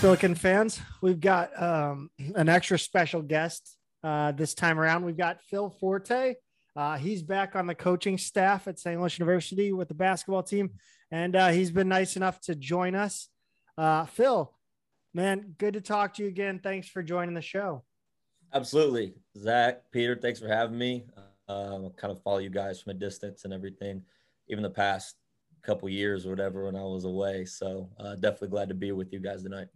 Billiken fans, we've got um, an extra special guest uh, this time around. We've got Phil Forte. Uh, he's back on the coaching staff at St. Louis University with the basketball team, and uh, he's been nice enough to join us. Uh, Phil, man, good to talk to you again. Thanks for joining the show. Absolutely, Zach, Peter, thanks for having me. Uh, kind of follow you guys from a distance and everything, even the past couple years or whatever when I was away. So uh, definitely glad to be with you guys tonight.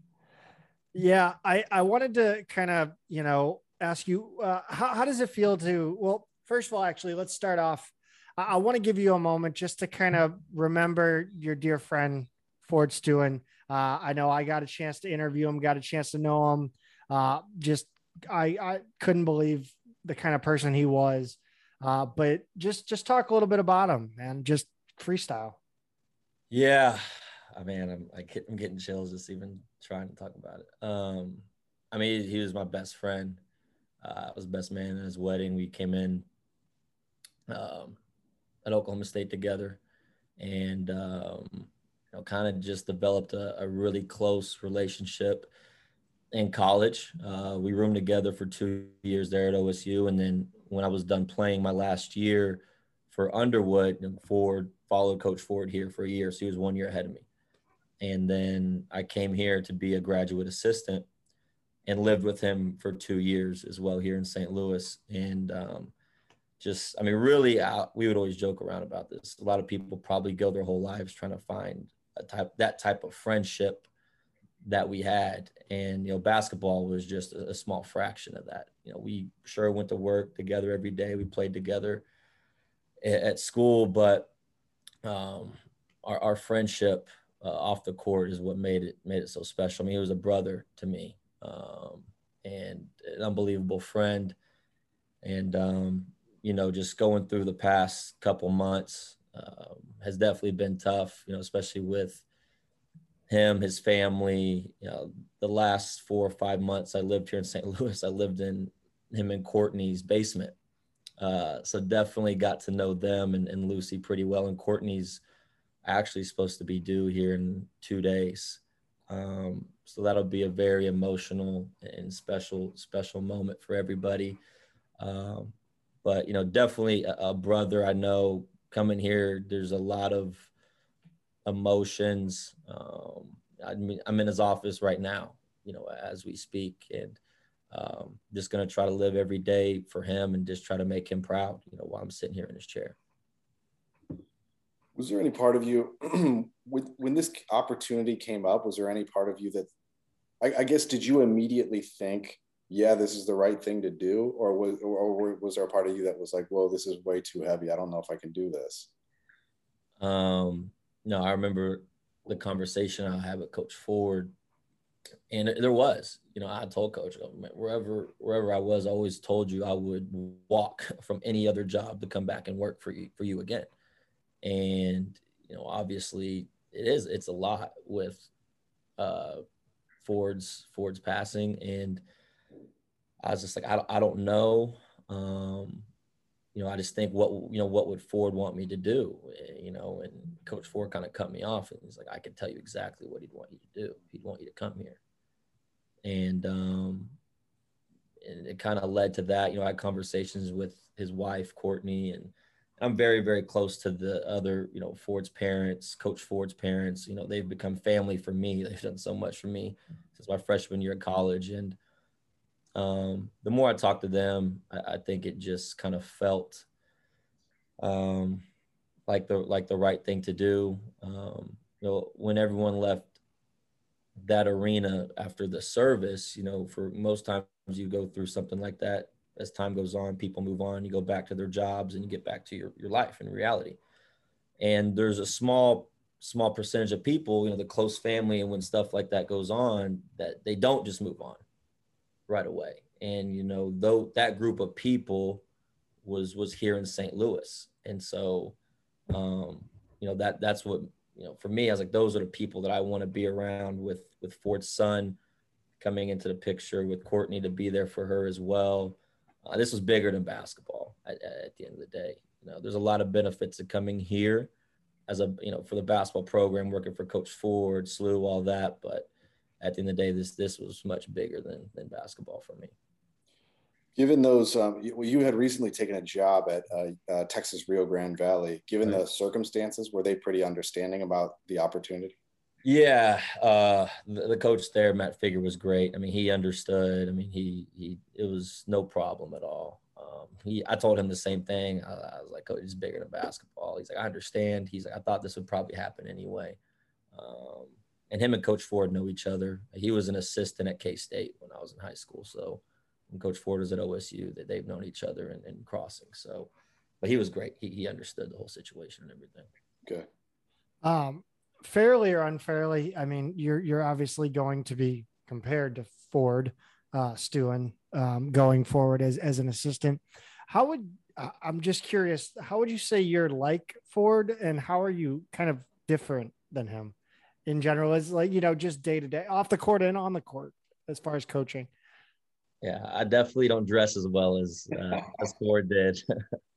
Yeah, I I wanted to kind of you know ask you uh, how how does it feel to well first of all actually let's start off. I, I want to give you a moment just to kind of remember your dear friend Ford Stokes. Uh, I know I got a chance to interview him, got a chance to know him. Uh, just I I couldn't believe the kind of person he was. Uh, but just just talk a little bit about him and just freestyle. Yeah, I mean, I'm I I'm getting chills just even trying to talk about it. Um, I mean, he was my best friend. Uh, I was best man at his wedding. We came in um, at Oklahoma State together, and um, you know, kind of just developed a, a, really close relationship in college. Uh, we roomed together for two years there at OSU, and then when I was done playing my last year for Underwood and Ford followed Coach Ford here for a year, so he was one year ahead of me. And then I came here to be a graduate assistant and lived with him for two years as well here in St. Louis. And um, just, I mean, really, we would always joke around about this. A lot of people probably go their whole lives trying to find a type that type of friendship that we had. And you know, basketball was just a, a small fraction of that. You know, we sure went to work together every day. We played together at, at school, but um, our, our friendship uh, off the court is what made it made it so special. I mean, he was a brother to me, um, and an unbelievable friend. And um, you know, just going through the past couple months um, has definitely been tough. You know, especially with him, his family. You know, the last four or five months I lived here in St. Louis, I lived in him and Courtney's basement. Uh, so definitely got to know them and, and, Lucy pretty well. And Courtney's actually supposed to be due here in two days. Um, so that'll be a very emotional and special, special moment for everybody. Um, but, you know, definitely a, a brother I know coming here, there's a lot of emotions. Um, I mean, I'm in his office right now, you know, as we speak. And, um, just going to try to live every day for him and just try to make him proud, you know, while I'm sitting here in his chair. Was there any part of you, when this opportunity came up, was there any part of you that, I, I, guess, did you immediately think, yeah, this is the right thing to do? Or was, or was there a part of you that was like, well, this is way too heavy. I don't know if I can do this. Um, no, I remember the conversation I had with Coach Ford and there was, you know, I told coach wherever wherever I was, I always told you I would walk from any other job to come back and work for you for you again. And you know, obviously, it is it's a lot with uh, Ford's Ford's passing, and I was just like, I don't, I don't know. Um, you know, I just think what you know, what would Ford want me to do? You know, and Coach Ford kind of cut me off, and he's like, I can tell you exactly what he'd want you to do. He'd want you to come here, and um, and it kind of led to that. You know, I had conversations with his wife Courtney, and I'm very very close to the other, you know, Ford's parents, Coach Ford's parents. You know, they've become family for me. They've done so much for me since my freshman year of college, and um, the more I talked to them, I, I think it just kind of felt um, like the like the right thing to do. Um, you know, when everyone left that arena after the service, you know, for most times you go through something like that. As time goes on, people move on. You go back to their jobs and you get back to your your life and reality. And there's a small small percentage of people, you know, the close family, and when stuff like that goes on, that they don't just move on right away. And you know, though that group of people was was here in St. Louis, and so um, you know that that's what you know for me. I was like, those are the people that I want to be around with with Ford's son coming into the picture, with Courtney to be there for her as well. Uh, this was bigger than basketball at, at the end of the day. You know, there's a lot of benefits to coming here as a you know for the basketball program, working for Coach Ford, SLU, all that, but at the end of the day, this this was much bigger than than basketball for me. Given those, um, you, you, had recently taken a job at uh, uh, Texas Rio Grande Valley. Given right. the circumstances, were they pretty understanding about the opportunity? Yeah, uh, the, the, coach there, Matt Figger, was great. I mean, he understood. I mean, he he it was no problem at all. Um, he, I told him the same thing. I, I was like, "Coach, it's bigger than basketball." He's like, "I understand." He's like, "I thought this would probably happen anyway." Um, and him and Coach Ford know each other. He was an assistant at K State when I was in high school, so and Coach Ford was at OSU. That they've known each other in, in crossing. So, but he was great. He he understood the whole situation and everything. Okay. Um, fairly or unfairly, I mean, you're you're obviously going to be compared to Ford, uh, Stokes, um, going forward as as an assistant. How would I'm just curious, how would you say you're like Ford, and how are you kind of different than him in general? Is like you know just day to day, off the court and on the court, as far as coaching. Yeah, I definitely don't dress as well as uh, as Ford did.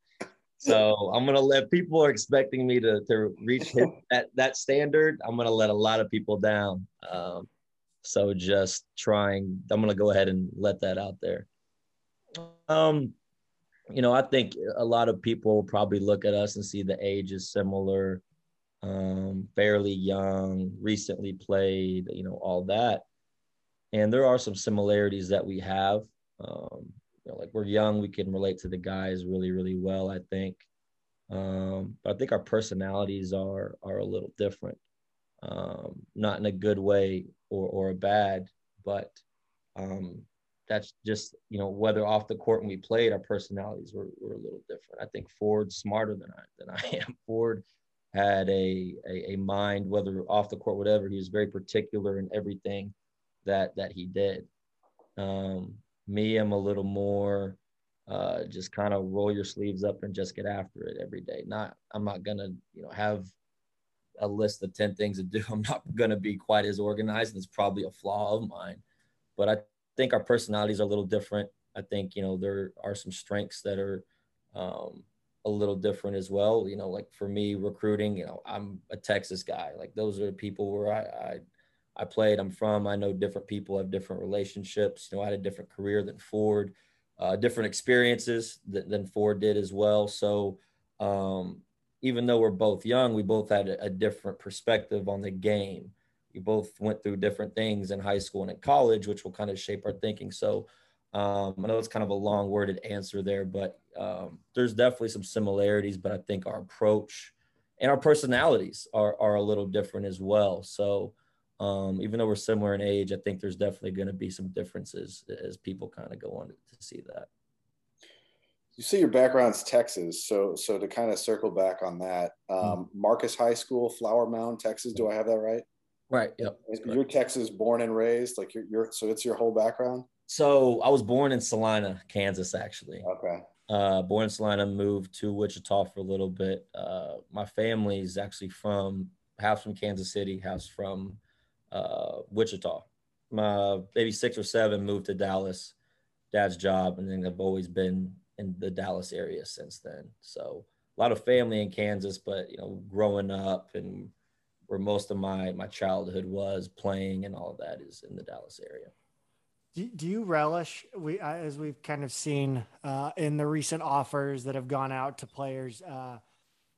So I'm gonna let people are expecting me to to reach hit that that standard. I'm gonna let a lot of people down. Um, so just trying. I'm gonna go ahead and let that out there. Um, you know, I think a lot of people probably look at us and see the age is similar, um, fairly young, recently played, you know, all that. And there are some similarities that we have. Um, you know, like we're young, we can relate to the guys really, really well, I think. Um, but I think our personalities are are a little different, um, not in a good way or or a bad, but um, that's just you know whether off the court when we played, our personalities were, were a little different. I think Ford's smarter than I than I am. Ford had a, a, a mind, whether off the court, whatever. He was very particular in everything that that he did. Um, me, I'm a little more uh, just kind of roll your sleeves up and just get after it every day. Not, I'm not gonna, you know, have a list of 10 things to do. I'm not gonna be quite as organized, and it's probably a flaw of mine. But I think our personalities are a little different. I think, you know, there are some strengths that are um, a little different as well. You know, like for me, recruiting, you know, I'm a Texas guy. Like those are the people where I, I I played, I'm from. I know different people have different relationships. You know, I had a different career than Ford, uh, different experiences than, than, Ford did as well. So, um, even though we're both young, we both had a, a, different perspective on the game. We both went through different things in high school and in college, which will kind of shape our thinking. So, um, I know it's kind of a long worded answer there, but um, there's definitely some similarities. But I think our approach and our personalities are, are a little different as well. So, um, even though we're similar in age, I think there's definitely going to be some differences as people kind of go on to, see that. You see, your background's Texas, so so to kind of circle back on that, um, mm-hmm. Marcus High School, Flower Mound, Texas. Do I have that right? Right. Yep. You're Texas born and raised, like you're, you're so it's your whole background. So I was born in Salina, Kansas, actually. Okay. Uh, born in Salina, moved to Wichita for a little bit. Uh, my family's actually from half from Kansas City, half from uh, Wichita. My maybe six or seven moved to Dallas, dad's job, and then I've always been in the Dallas area since then. So a lot of family in Kansas, but you know, growing up and where most of my my childhood was playing and all of that is in the Dallas area. Do, do you relish we uh, as we've kind of seen uh, in the recent offers that have gone out to players? Uh,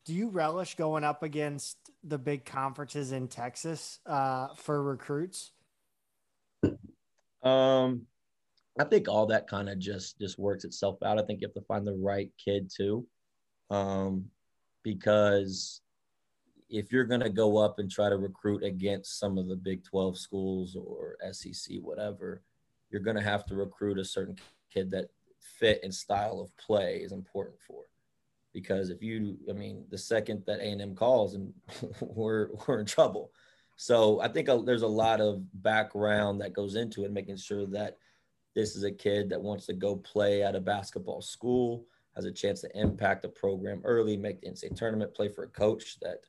do you relish going up against the big conferences in Texas uh, for recruits? Um, I think all that kind of just just works itself out. I think you have to find the right kid too, um, because if you're going to go up and try to recruit against some of the Big 12 schools or SEC, whatever, you're going to have to recruit a certain kid that fit and style of play is important for because if you, I mean, the second that A&M calls and we're, we're in trouble. So I think a, there's a lot of background that goes into it, making sure that this is a kid that wants to go play at a basketball school, has a chance to impact the program early, make the NCAA tournament, play for a coach that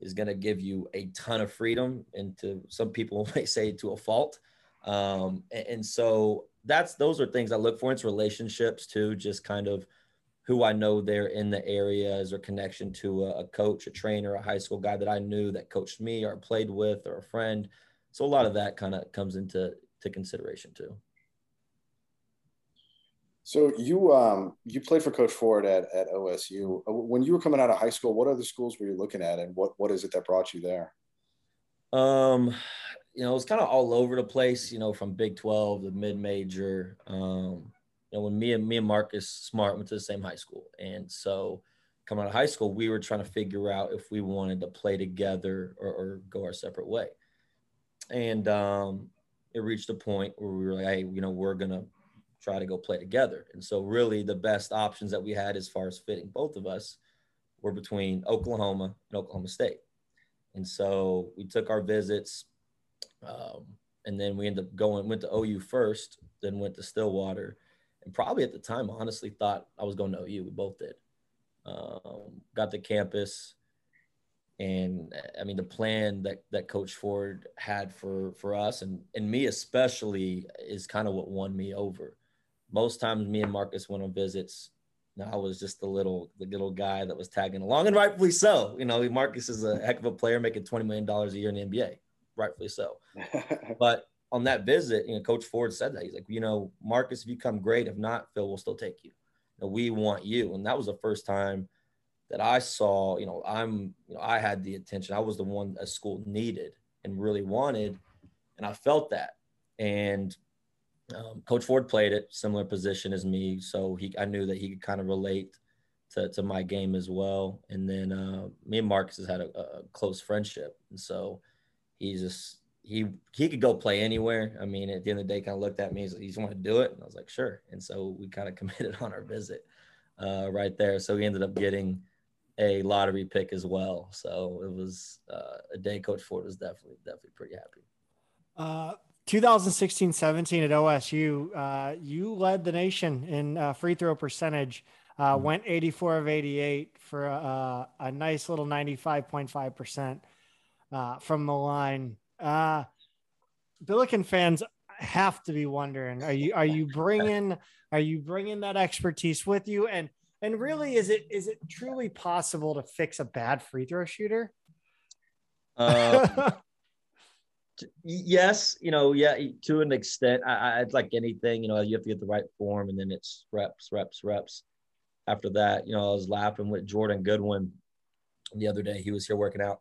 is going to give you a ton of freedom and to some people may say to a fault. Um, and, and so that's, those are things I look for. It's relationships too, just kind of – who I know there in the area is a connection to a, a, coach, a trainer, a high school guy that I knew that coached me or played with or a friend. So a lot of that kind of comes into to consideration too. So you um you played for Coach Ford at at OSU. Uh, when you were coming out of high school, what other schools were you looking at, and what what is it that brought you there? Um, you know, it was kind of all over the place. You know, from Big Twelve to mid major. Um, you know, when me and me and Marcus Smart went to the same high school, and so coming out of high school, we were trying to figure out if we wanted to play together or, or go our separate way. And um, it reached a point where we were like, hey, you know, we're gonna try to go play together. And so, really, the best options that we had as far as fitting both of us were between Oklahoma and Oklahoma State. And so, we took our visits, um, and then we ended up going, went to OU first, then went to Stillwater. And probably at the time, honestly, thought I was going to OU. We both did. Um, got to campus, and I mean the plan that that Coach Ford had for for us and and me especially is kind of what won me over most times me and Marcus went on visits. Now I was just the little the little guy that was tagging along, and rightfully so. You know, Marcus is a heck of a player, making twenty million dollars a year in the NBA, rightfully so. but on that visit, you know, Coach Ford said that he's like, you know, Marcus, if you come great, if not, Phil will still take you. you know, we want you, and that was the first time that I saw. You know, I'm, you know, I had the attention. I was the one a school needed and really wanted, and I felt that. And um, Coach Ford played it similar position as me, so he I knew that he could kind of relate to, to my game as well. And then uh, me and Marcus has had a, a, close friendship, and so he just he he could go play anywhere. I mean, at the end of the day, kind of looked at me. He's like, "You just want to do it?" And I was like, "Sure." And so we kind of committed on our visit uh, right there. So we ended up getting a lottery pick as well. So it was uh, a day Coach Ford was definitely definitely pretty happy. Uh, 2016-17 at OSU, uh, you led the nation in uh, free throw percentage. Uh, mm-hmm. Went 84 of 88 for a, a nice little 95.5 percent uh, from the line. Uh, Billiken fans have to be wondering: Are you are you bringing are you bringing that expertise with you? And and really, is it is it truly possible to fix a bad free throw shooter? Um, yes, you know, yeah, to an extent. I, I, like anything, you know, you have to get the right form, and then it's reps, reps, reps. After that, you know, I was laughing with Jordan Goodwin the other day. He was here working out,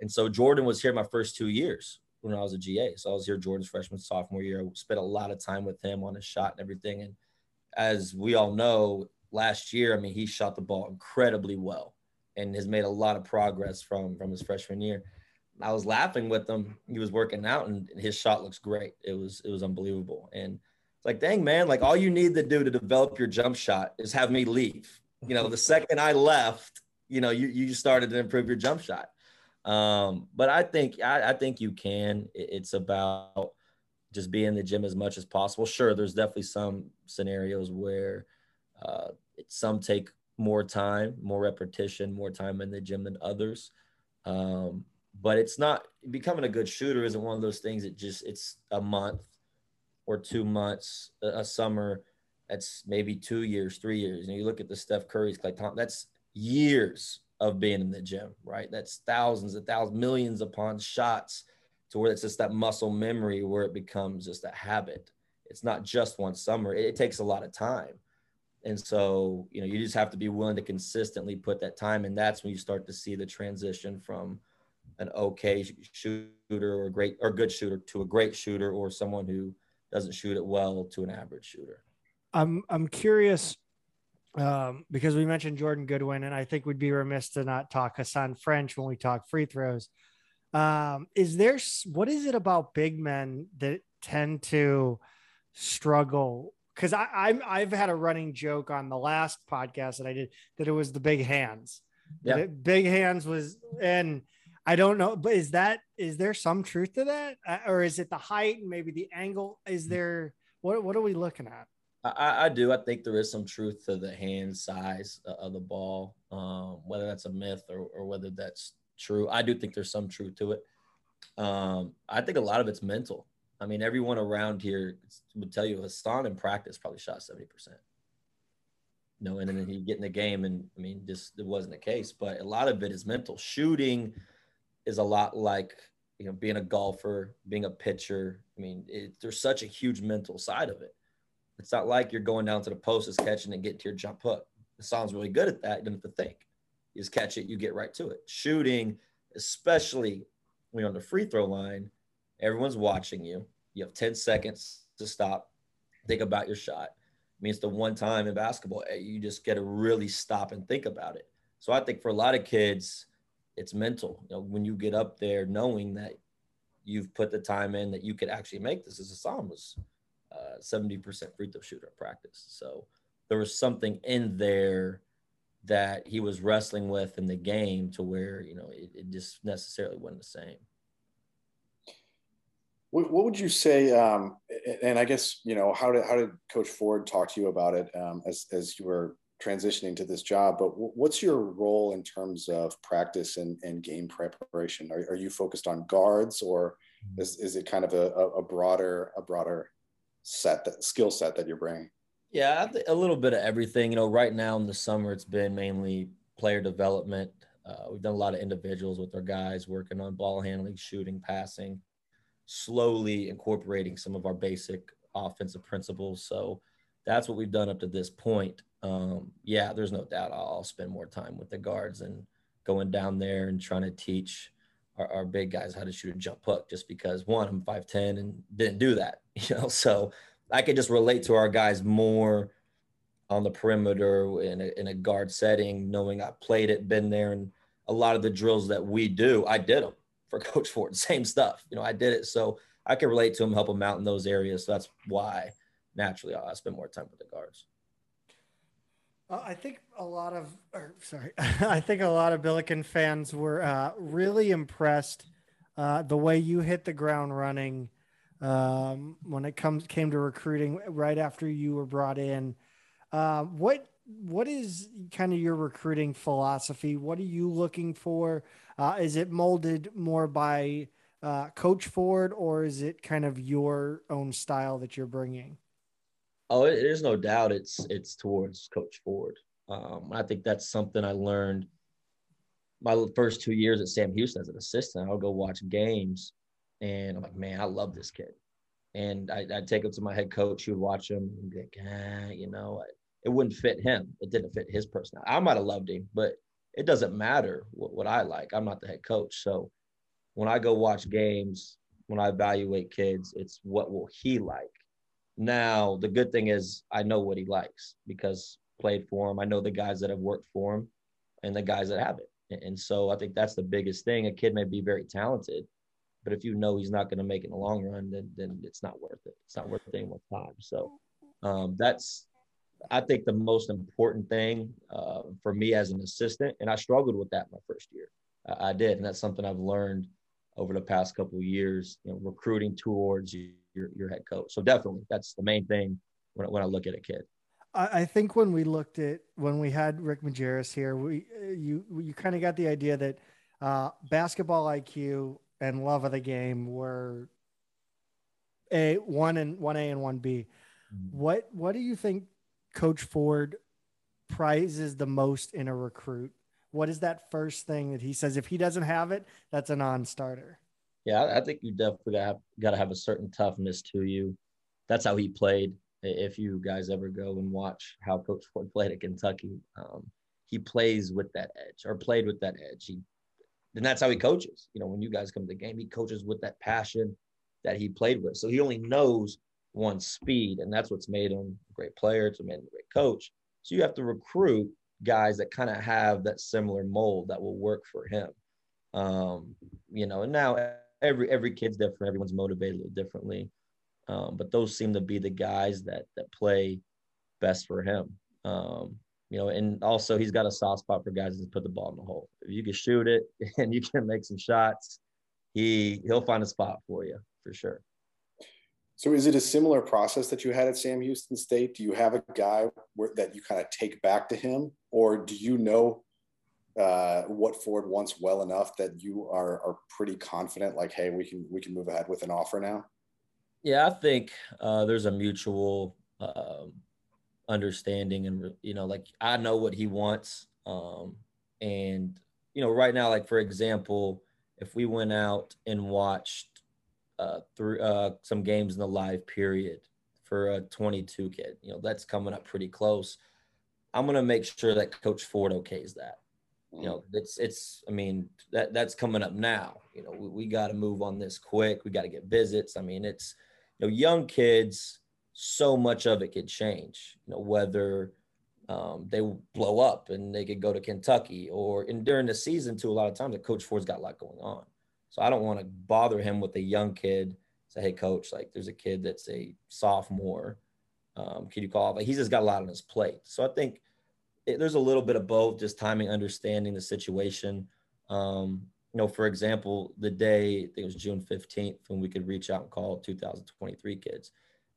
and so Jordan was here my first two years when I was a GA. So I was here Jordan's freshman, sophomore year. I spent a lot of time with him on his shot and everything. And as we all know, last year, I mean, he shot the ball incredibly well and has made a lot of progress from from his freshman year. I was laughing with him. He was working out and his shot looks great. It was it was unbelievable. And it's like, dang man, like all you need to do to develop your jump shot is have me leave. You know, the second I left, you know, you you started to improve your jump shot. Um, but I think I, I think you can. It's about just being in the gym as much as possible. Sure, there's definitely some scenarios where uh, some take more time, more repetition, more time in the gym than others. Um, but it's not becoming a good shooter isn't one of those things that just it's a month or two months a, summer that's maybe two years three years and you look at the steph curry's like Tom, that's years of being in the gym right? That's thousands and thousands millions upon shots to where it's just that muscle memory where it becomes just a habit. It's not just one summer. It, it takes a lot of time. And so you know you just have to be willing to consistently put that time. And that's when you start to see the transition from an okay shooter or great or good shooter to a great shooter or someone who doesn't shoot it well to an average shooter. I'm I'm curious um, because we mentioned Jordan Goodwin, and I think we'd be remiss to not talk Hasahn French when we talk free throws. Um, is there what is it about big men that tend to struggle? Because I I'm I've had a running joke on the last podcast that I did that it was the big hands. Yeah, big hands was and I don't know, but is that is there some truth to that, uh, or is it the height and maybe the angle? Is there what what are we looking at? I, I do. I think there is some truth to the hand size of the ball, um, whether that's a myth or, or whether that's true. I do think there's some truth to it. Um, I think a lot of it's mental. I mean, everyone around here would tell you Hasahn in practice probably shot 70%. You know, and then he'd get in the game and I mean, just it wasn't the case, but a lot of it is mental. Shooting – is a lot like you know, being a golfer, being a pitcher. I mean, it, there's such a huge mental side of it. It's not like you're going down to the post, is catching and getting to your jump hook. Hasahn's really good at that. You don't have to think. You just catch it, you get right to it. Shooting, especially when you're on the free throw line, everyone's watching you. You have 10 seconds to stop, think about your shot. I mean, it's the one time in basketball eh, you just get to really stop and think about it. So I think for a lot of kids, it's mental. You know, when you get up there knowing that you've put the time in that you could actually make this as Hasahn was uh, 70% free throw shooter in practice. So there was something in there that he was wrestling with in the game to where, you know, it, it just necessarily wasn't the same. What, what would you say? Um, and I guess, you know, how did, how did coach Ford talk to you about it um, as, as you were transitioning to this job, but what's your role in terms of practice and, and game preparation? Are, are you focused on guards or mm-hmm. is, is it kind of a, a broader, a broader set that skill set that you're bringing? Yeah, a little bit of everything. You know, right now in the summer, it's been mainly player development. Uh, we've done a lot of individuals with our guys working on ball handling, shooting, passing, slowly incorporating some of our basic offensive principles. So that's what we've done up to this point. Um, yeah, there's no doubt I'll spend more time with the guards and going down there and trying to teach our, our big guys how to shoot a jump hook just because one, I'm 5'10 and didn't do that, you know, so I could just relate to our guys more on the perimeter in a, in a guard setting, knowing I played it, been there, and a lot of the drills that we do, I did them for Coach Ford. Same stuff, you know, I did it, so I can relate to him, help him out in those areas. So that's why naturally I spend more time with the guards. Uh, I think a lot of, or, sorry, I think a lot of Billiken fans were uh, really impressed uh, the way you hit the ground running um, when it comes came to recruiting right after you were brought in. Uh, what what is kind of your recruiting philosophy? What are you looking for? Uh, is it molded more by uh, Coach Ford, or is it kind of your own style that you're bringing? Oh, there's no doubt it's it's towards Coach Ford. Um, I think that's something I learned my first two years at Sam Houston as an assistant. I would go watch games, and I'm like, man, I love this kid. And I, would take him to my head coach. Would watch him and be like, ah, you know, it wouldn't fit him. It didn't fit his personality. I might have loved him, but it doesn't matter what, what I like. I'm not the head coach. So when I go watch games, when I evaluate kids, it's what will he like now, the good thing is I know what he likes because played for him. I know the guys that have worked for him and the guys that haven't. And so I think that's the biggest thing. A kid may be very talented, but if you know he's not going to make it in the long run, then then it's not worth it. It's not worth anyone's time. So um, that's I think the most important thing uh, for me as an assistant, and I struggled with that my first year. I, I did, and that's something I've learned over the past couple years. You know, recruiting towards you your, your head coach. So definitely that's the main thing when, when I look at a kid. I think when we looked at when we had Rick Majerus here, we you you kind of got the idea that uh, basketball IQ and love of the game were a one and one A and one B. Mm-hmm. What what do you think Coach Ford prizes the most in a recruit? What is that first thing that he says if he doesn't have it, that's a non-starter? Yeah, I think you definitely got got to have a certain toughness to you. That's how he played. If you guys ever go and watch how Coach Ford played at Kentucky, um, he plays with that edge or played with that edge. He, and that's how he coaches. You know, when you guys come to the game, he coaches with that passion that he played with. So he only knows one speed, and that's what's made him a great player. It's made him a great coach. So you have to recruit guys that kind of have that similar mold that will work for him. Um, you know, and now every every kid's different. Everyone's motivated a little differently, um, but those seem to be the guys that that play best for him. Um, you know, and also he's got a soft spot for guys that put the ball in the hole. If you can shoot it and you can make some shots, he he'll find a spot for you for sure. So is it a similar process that you had at Sam Houston State? Do you have a guy where, that you kind of take back to him, or do you know uh, what Ford wants well enough that you are are pretty confident, like, hey, we can we can move ahead with an offer now? Yeah, I think uh, there's a mutual um, understanding, and you know, like I know what he wants, um, and you know, right now, like for example, if we went out and watched uh, through uh, some games in the live period for a 22 kid, you know, that's coming up pretty close. I'm going to make sure that Coach Ford okays that. You know, it's it's. I mean, that that's coming up now. You know, we, we got to move on this quick. We got to get visits. I mean, it's you know, young kids. So much of it could change. You know, whether um, they blow up and they could go to Kentucky or in during the season too. A lot of times, the coach Ford's got a lot going on, so I don't want to bother him with a young kid. Say, hey, coach, like there's a kid that's a sophomore. Um, can you call? Like he's just got a lot on his plate. So I think it, there's a little bit of both, just timing, understanding the situation. Um, you know, for example, the day I think it was June 15th when we could reach out and call 2023 kids.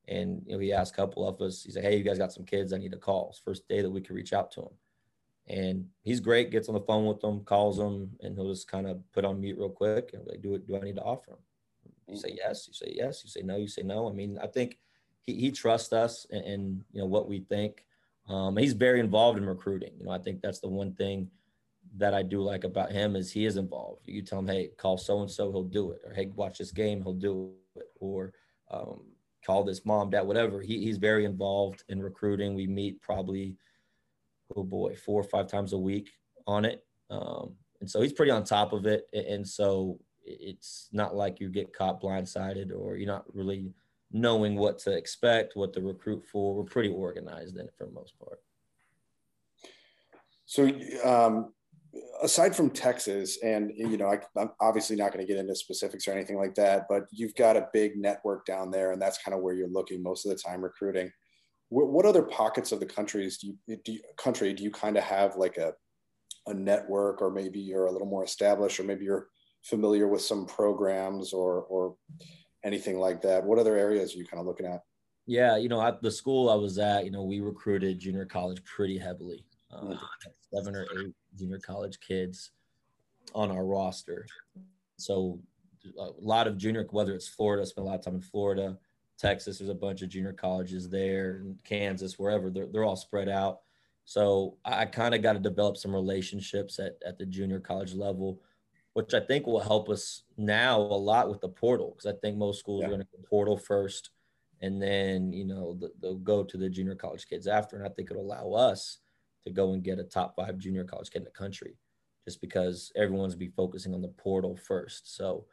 And you know, he asked a couple of us, he said, Hey, you guys got some kids I need to call. It's first day that we could reach out to him. And he's great, gets on the phone with them, calls them, and he'll just kind of put on mute real quick and like, do it, do I need to offer him? You say yes, you say yes, you say no, you say no. I mean, I think he, he trusts us and, and you know what we think. Um, he's very involved in recruiting. You know, I think that's the one thing that I do like about him is he is involved. You tell him, hey, call so and so, he'll do it, or hey, watch this game, he'll do it, or um, call this mom, dad, whatever. He, he's very involved in recruiting. We meet probably, oh boy, four or five times a week on it, um, and so he's pretty on top of it. And so it's not like you get caught blindsided or you're not really knowing what to expect, what to recruit for. We're pretty organized in it for the most part. So, um, aside from Texas, and you know, I, am obviously not going to get into specifics or anything like that, but you've got a big network down there, and that's kind of where you're looking most of the time recruiting. What, what other pockets of the countries do you, do you, country do you kind of have like a a network, or maybe you're a little more established, or maybe you're familiar with some programs, or or anything like that? What other areas are you kind of looking at? Yeah, you know, at the school I was at, you know, we recruited junior college pretty heavily. Uh, seven or eight junior college kids on our roster. So a lot of junior, whether it's Florida, I spent a lot of time in Florida, Texas, there's a bunch of junior colleges there, and Kansas, wherever, they're, they're all spread out. So I kind of got to develop some relationships at, at the junior college level which I think will help us now a lot with the portal because I think most schools yeah. are going to go portal first, and then you know they'll go to the junior college kids after, and I think it'll allow us to go and get a top five junior college kid in the country, just because everyone's be focusing on the portal first. So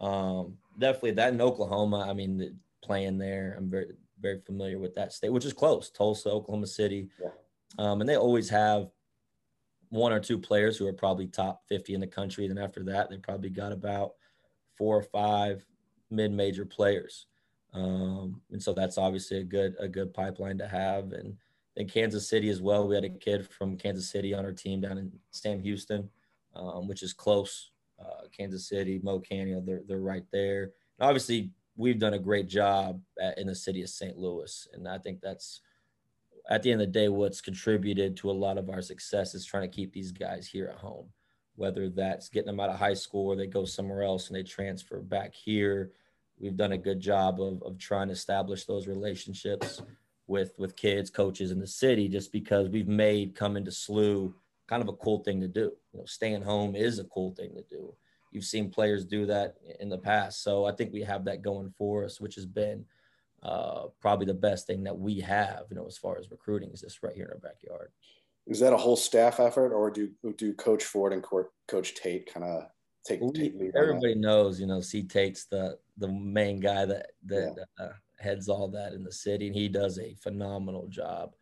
um, definitely that in Oklahoma. I mean, the, playing there, I'm very very familiar with that state, which is close, Tulsa, Oklahoma City, yeah. um, and they always have one or two players who are probably top 50 in the country. Then after that, they probably got about four or five mid-major players. Um, and so that's obviously a good a good pipeline to have. And in Kansas City as well, we had a kid from Kansas City on our team down in Sam Houston, um, which is close. Uh, Kansas City, Mo Canyon, they're they're right there. And obviously, we've done a great job at, in the city of St. Louis, and I think that's at the end of the day, what's contributed to a lot of our success is trying to keep these guys here at home, whether that's getting them out of high school or they go somewhere else and they transfer back here. We've done a good job of, of trying to establish those relationships with with kids, coaches in the city, just because we've made coming to SLU kind of a cool thing to do. You know, staying home is a cool thing to do. You've seen players do that in the past, so I think we have that going for us, which has been – uh, probably the best thing that we have, you know, as far as recruiting is this right here in our backyard. Is that a whole staff effort, or do do Coach Ford and Coach Tate kind of take, take lead? Everybody knows, you know, C Tate's the the main guy that that yeah. uh, heads all that in the city, and he does a phenomenal job.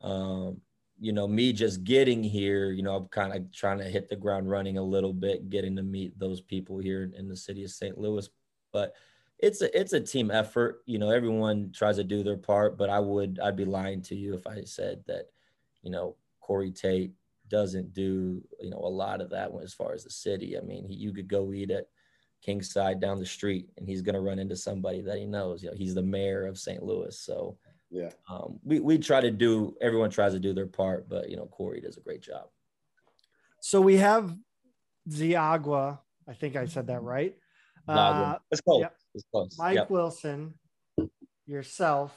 Um, you know, me just getting here, you know, I'm kind of trying to hit the ground running a little bit, getting to meet those people here in the city of St. Louis, but it's a it's a team effort. You know, everyone tries to do their part, but I would I'd be lying to you if I said that, you know, Corey Tate doesn't do you know a lot of that as far as the city. I mean, he, you could go eat at Kingside down the street, and he's going to run into somebody that he knows. You know, he's the mayor of St. Louis, so yeah, um, we we try to do. Everyone tries to do their part, but you know, Corey does a great job. So we have Ziagwa. I think I said that right. Uh, Let's go. Yep. Mike yep. Wilson, yourself,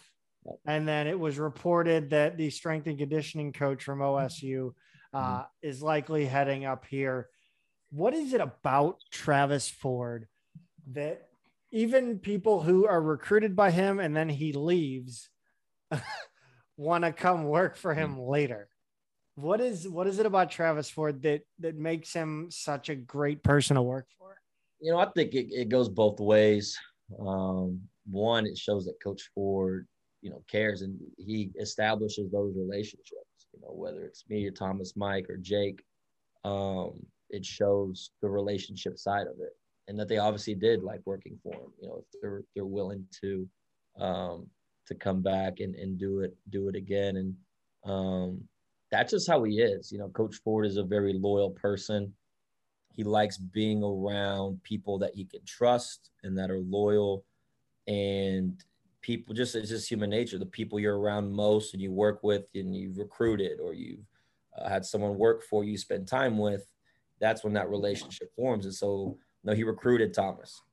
and then it was reported that the strength and conditioning coach from OSU uh, mm-hmm. is likely heading up here. what is it about Travis Ford that even people who are recruited by him and then he leaves want to come work for him later? What is what is it about Travis Ford that that makes him such a great person to work for? You know, I think it, it goes both ways. Um, one, it shows that Coach Ford, you know, cares and he establishes those relationships. You know, whether it's me or Thomas, Mike or Jake, um, it shows the relationship side of it, and that they obviously did like working for him. You know, if they're they're willing to um, to come back and, and do it do it again, and um, that's just how he is. You know, Coach Ford is a very loyal person. He likes being around people that he can trust and that are loyal, and people just it's just human nature. The people you're around most and you work with and you've recruited or you've uh, had someone work for you, spend time with, that's when that relationship forms. And so, know, he recruited Thomas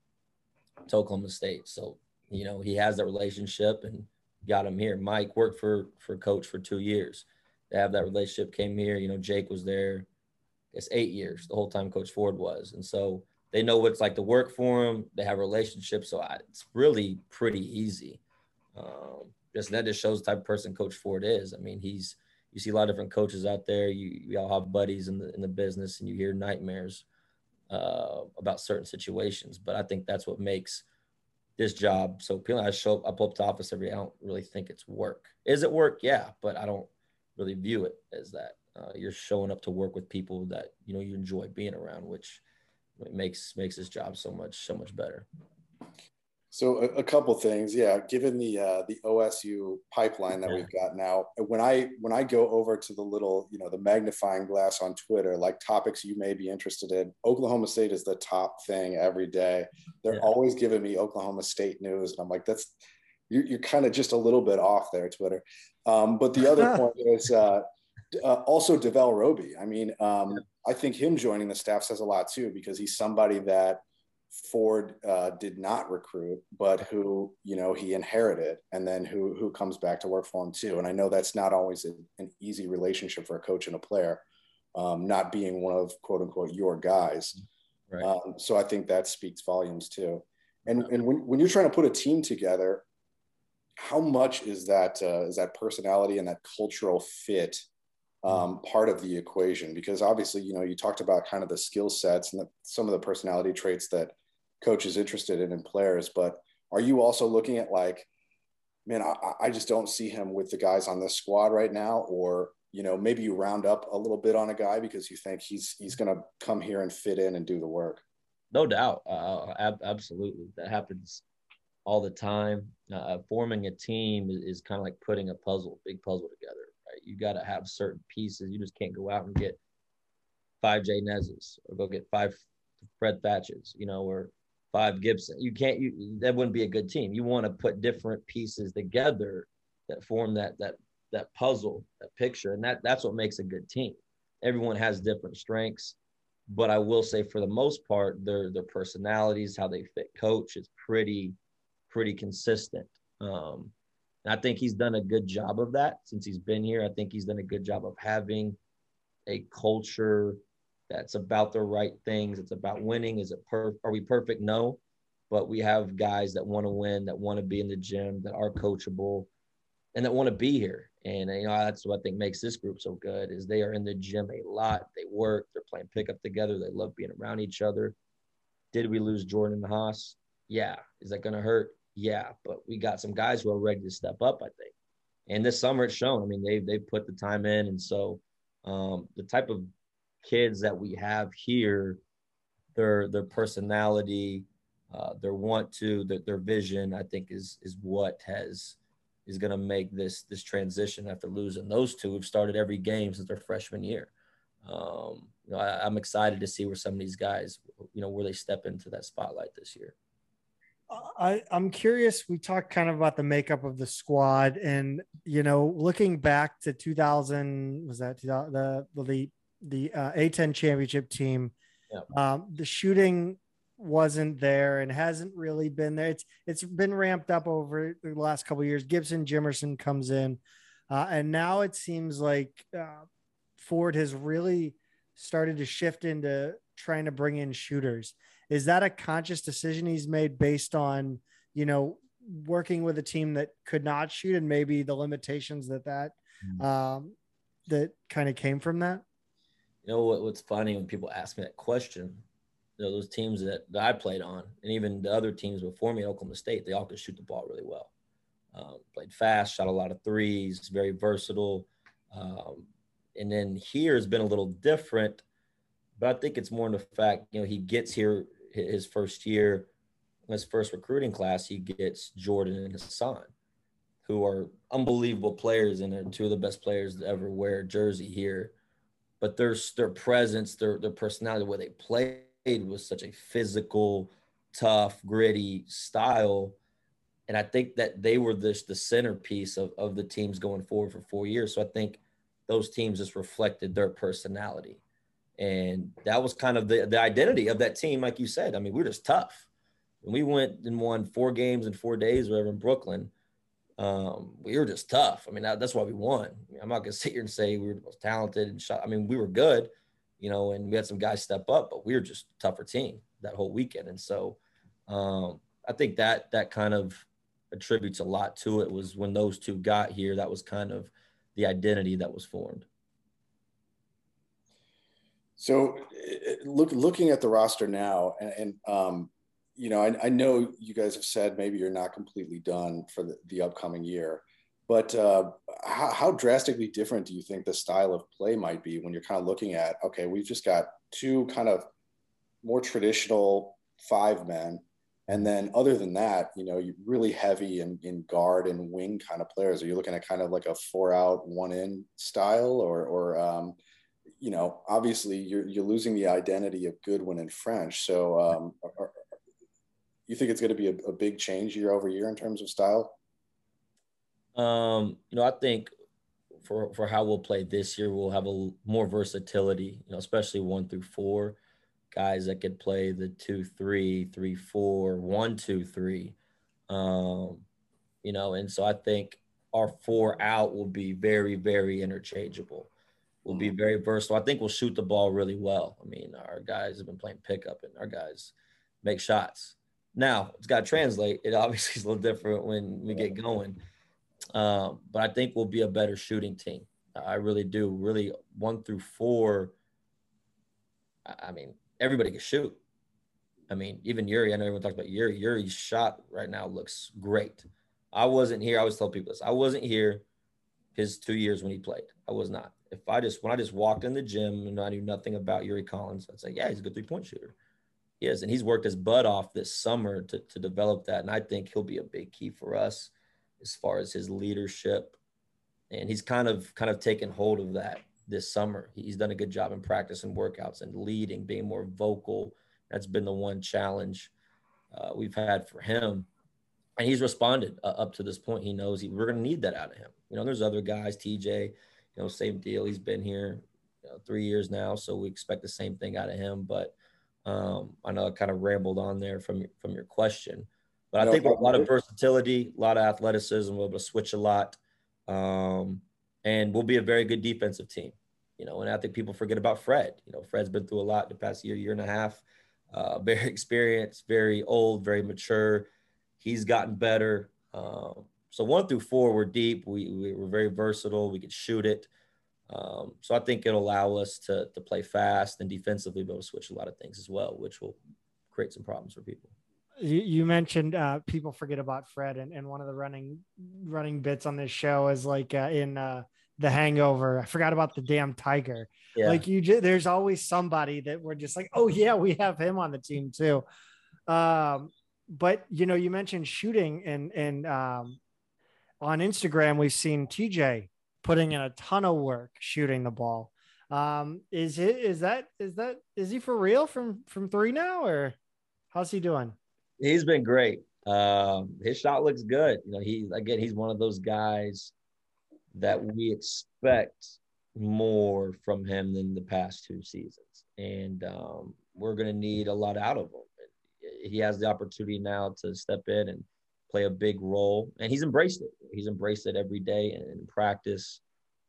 to Oklahoma State. So, you know, he has that relationship and got him here. Mike worked for for coach for two years. They have that relationship, came here. You know, Jake was there. It's eight years, the whole time Coach Ford was. And so they know what it's like to work for him. They have relationships. So I, it's really pretty easy. Um, just that just shows the type of person Coach Ford is. I mean, he's you see a lot of different coaches out there. You, you all have buddies in the in the business, and you hear nightmares uh, about certain situations. But I think that's what makes this job so appealing. I show up, I pull up to office every. I don't really think it's work. Is it work? Yeah, but I don't really view it as that. Uh, you're showing up to work with people that you know you enjoy being around, which makes makes this job so much so much better. So a, a, couple things, yeah. Given the uh, the OSU pipeline that yeah. we've got now, when I when I go over to the little you know the magnifying glass on Twitter, like topics you may be interested in, Oklahoma State is the top thing every day. They're yeah. always giving me Oklahoma State news, and I'm like, that's you're, you're kind of just a little bit off there, Twitter. Um, but the other point is uh, uh, also Davell Roby. I mean, um, I think him joining the staff says a lot too because he's somebody that Ford uh, did not recruit, but who you know he inherited, and then who who comes back to work for him too. And I know that's not always a, an easy relationship for a coach and a player, um, not being one of quote unquote your guys. Right. Um, so I think that speaks volumes too. And and when, when you're trying to put a team together, how much is that uh, is that personality and that cultural fit um, part of the equation? Because obviously, you know, you talked about kind of the skill sets and the, some of the personality traits that coach is interested in in players, but are you also looking at like, man, I, I just don't see him with the guys on this squad right now, or you know, maybe you round up a little bit on a guy because you think he's he's going to come here and fit in and do the work. No doubt, uh, ab- absolutely, that happens all the time. Uh, forming a team is, is kind of like putting a puzzle, big puzzle together. You got to have certain pieces. You just can't go out and get five Jay Nezes or go get five Fred Thatches, you know, or five Gibson. You can't. You that wouldn't be a good team. You want to put different pieces together that form that that that puzzle, that picture, and that that's what makes a good team. Everyone has different strengths, but I will say for the most part, their their personalities, how they fit coach, is pretty pretty consistent. Um, I think he's done a good job of that since he's been here. I think he's done a good job of having a culture that's about the right things. It's about winning. Is it? Are we perfect? No, but we have guys that want to win, that want to be in the gym, that are coachable, and that want to be here. And you know that's what I think makes this group so good is they are in the gym a lot. They work. They're playing pickup together. They love being around each other. Did we lose Jordan and Haas? Yeah. Is that going to hurt? Yeah. But we got some guys who are ready to step up. I think. And this summer it's shown. I mean, they they put the time in, and so um, the type of kids that we have here, their their personality, uh, their want to, their, their vision, I think is is what has is going to make this this transition after losing those two. We've started every game since their freshman year. Um, you know, I, I'm excited to see where some of these guys, you know, where they step into that spotlight this year. I, I'm curious. We talked kind of about the makeup of the squad, and you know, looking back to 2000, was that the the the uh, A10 championship team. Um, the shooting wasn't there and hasn't really been there. It's it's been ramped up over the last couple years. Gibson Jimerson comes in, uh, and now it seems like uh, Ford has really started to shift into trying to bring in shooters. Is that a conscious decision he's made based on, you know, working with a team that could not shoot and maybe the limitations that that mm-hmm. um, that kind of came from that? You know what, what's funny when people ask me that question, you know, those teams that, that I played on, and even the other teams before me, at Oklahoma State, they all could shoot the ball really well. Um, played fast, shot a lot of threes, very versatile. Um, and then here has been a little different, but I think it's more in the fact, you know, he gets here his first year, his first recruiting class, he gets Jordan and Hasahn, who are unbelievable players and are two of the best players to ever wear jersey here. But their their presence, their their personality, way they played was such a physical, tough, gritty style. And I think that they were this the centerpiece of, of the teams going forward for four years. So I think those teams just reflected their personality. And that was kind of the, the identity of that team, like you said. I mean, we are just tough. When we went and won four games in four days, whatever, in Brooklyn, um, we were just tough. I mean, that, that's why we won. I mean, I'm not gonna sit here and say we were the most talented and shot. I mean, we were good, you know, and we had some guys step up, but we were just tougher team that whole weekend. And so um, I think that that kind of attributes a lot to it. Was when those two got here, that was kind of the identity that was formed. So, look, looking at the roster now, and, and um, you know, I, I, know you guys have said maybe you're not completely done for the, the upcoming year, but uh, how, how, drastically different do you think the style of play might be when you're kind of looking at, okay, we've just got two kind of more traditional five men and then other than that, you know, you're really heavy in, in guard and wing kind of players. Are you looking at kind of like a four out, one in style or, or, um, you know, obviously you're, you're losing the identity of Goodwin and French. So um, are, you think it's going to be a, a, big change year over year in terms of style? Um, you know, I think for, for how we'll play this year, we'll have a more versatility, you know, especially one through four guys that could play the two, three, three, four, one, two, three. Um, you know, and so I think our four out will be very, very interchangeable. We'll be mm-hmm. very versatile. I think we'll shoot the ball really well. I mean, our guys have been playing pickup and our guys make shots. Now it's got to translate. It obviously is a little different when we get going. Um, but I think we'll be a better shooting team. I really do. Really, one through four. I mean, everybody can shoot. I mean, even Yuri, I know everyone talks about Yuri. Yuri's shot right now looks great. I wasn't here. I always tell people this. I wasn't here his two years when he played. I was not. If I just when I just walked in the gym and I knew nothing about Yuri Collins, I'd say, yeah, he's a good three point shooter. He is, and he's worked his butt off this summer to to develop that. And I think he'll be a big key for us as far as his leadership. And he's kind of kind of taken hold of that this summer. He's done a good job in practice and workouts and leading, being more vocal. That's been the one challenge uh, we've had for him. And he's responded uh, up to this point. He knows he, we're going to need that out of him. You know, there's other guys, TJ, you know, same deal. He's been here you know, three years now, so we expect the same thing out of him. But um, I know I kind of rambled on there from your, from your question, but I no, think a lot of versatility, a lot of athleticism, we'll be able to switch a lot. Um, and we'll be a very good defensive team. You know, and I think people forget about Fred. You know, Fred's been through a lot the past year, year and a half. Uh, very experienced, very old, very mature. He's gotten better. Um, so one through four, we're deep. We, we are very versatile. We can shoot it. Um, so I think it'll allow us to to play fast and defensively be able to switch a lot of things as well, which will create some problems for people. You, you mentioned uh, people forget about Fred, and, and one of the running running bits on this show is like uh, in uh, the hangover. I forgot about the damn tiger. Yeah. Like you just there's always somebody that we're just like, oh yeah, we have him on the team too. Um, but you know, you mentioned shooting and and um, on Instagram we've seen TJ putting in a ton of work shooting the ball. Um, is it is that is that is he for real from from three now or how's he doing? He's been great. Um, his shot looks good. You know, he again he's one of those guys that we expect more from him than the past two seasons. And um, we're going to need a lot out of him. He has the opportunity now to step in and play a big role, and he's embraced it. He's embraced it every day in practice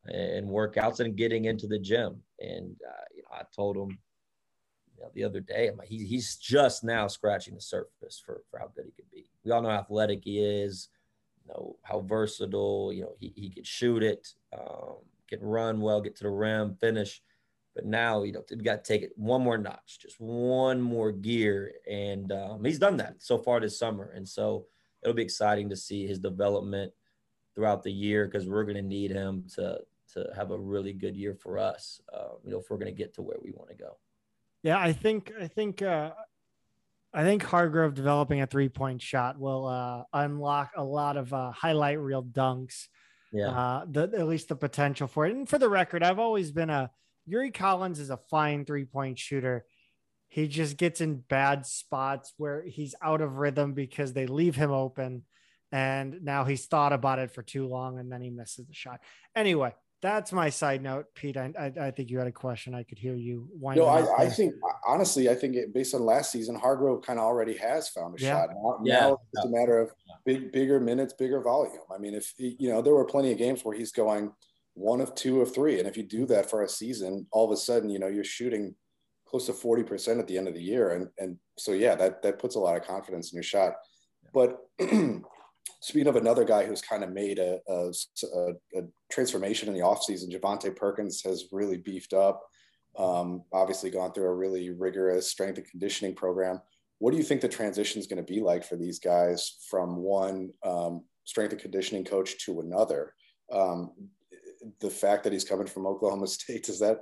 and workouts and getting into the gym. And uh, you know, I told him you know, the other day. I'm like, he, he's just now scratching the surface for, for how good he could be. We all know how athletic he is, you know, how versatile, you know, he, he can shoot it, um, can run well, get to the rim, finish. But now, you know, we got to take it one more notch, just one more gear. And um, he's done that so far this summer. And so it'll be exciting to see his development throughout the year because we're going to need him to to have a really good year for us. Uh, you know, if we're going to get to where we want to go. Yeah, I think I think uh, I think Hargrove developing a three point shot will uh, unlock a lot of uh, highlight reel dunks. Yeah, uh, the, at least the potential for it. And for the record, I've always been a Yuri Collins is a fine three point shooter. He just gets in bad spots where he's out of rhythm because they leave him open. And now he's thought about it for too long and then he misses the shot. Anyway, that's my side note, Pete. I, I, I, think you had a question. I could hear you. No, I, I, think honestly, I think it, based on last season, Hargrove kind of already has found a yeah. shot. Now, yeah. now it's a matter of big, bigger minutes, bigger volume. I mean, if you know, there were plenty of games where he's going one of two of three, and if you do that for a season, all of a sudden, you know, you're shooting close to forty percent at the end of the year, and and so yeah, that that puts a lot of confidence in your shot. But speaking of another guy who's kind of made a, a, a transformation in the offseason, Javonte Perkins has really beefed up. Um, obviously, gone through a really rigorous strength and conditioning program. What do you think the transition is going to be like for these guys from one um, strength and conditioning coach to another? Um, the fact that he's coming from Oklahoma State does that,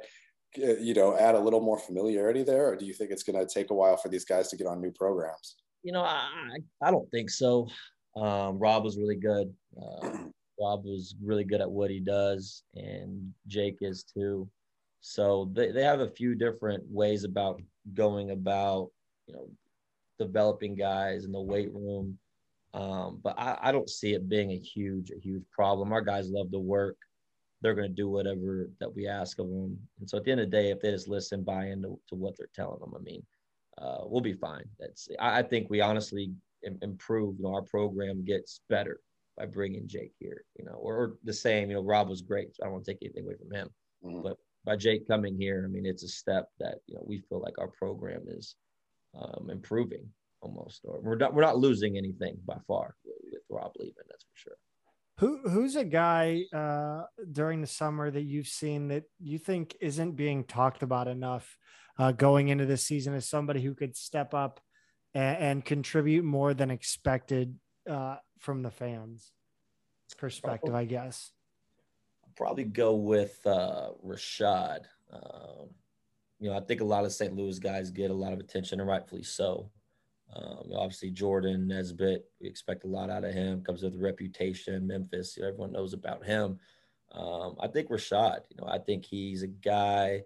you know, add a little more familiarity there, or do you think it's going to take a while for these guys to get on new programs? You know, I I don't think so. Um, Rob was really good. Uh, Rob was really good at what he does, and Jake is too. So they, they have a few different ways about going about, you know, developing guys in the weight room. Um, but I, I don't see it being a huge, a huge problem. Our guys love to work. They're going to do whatever that we ask of them. And so at the end of the day, if they just listen, buy into to what they're telling them, I mean, uh, we'll be fine. That's I, I think we honestly improve. You know, our program gets better by bringing Jake here. You know, or, or the same. You know, Rob was great. So I don't want to take anything away from him, mm-hmm. but by Jake coming here, I mean it's a step that you know we feel like our program is um, improving almost, or we're not we're not losing anything by far with Rob leaving. That's for sure. Who who's a guy uh, during the summer that you've seen that you think isn't being talked about enough uh, going into this season as somebody who could step up and, and contribute more than expected uh, from the fans perspective, I guess. I'll probably go with uh, Rashad. Um, you know, I think a lot of St. Louis guys get a lot of attention, and rightfully so. Um, obviously, Jordan Nesbitt, we expect a lot out of him. Comes with a reputation, Memphis. Everyone knows about him. Um, I think Rashad. You know, I think he's a guy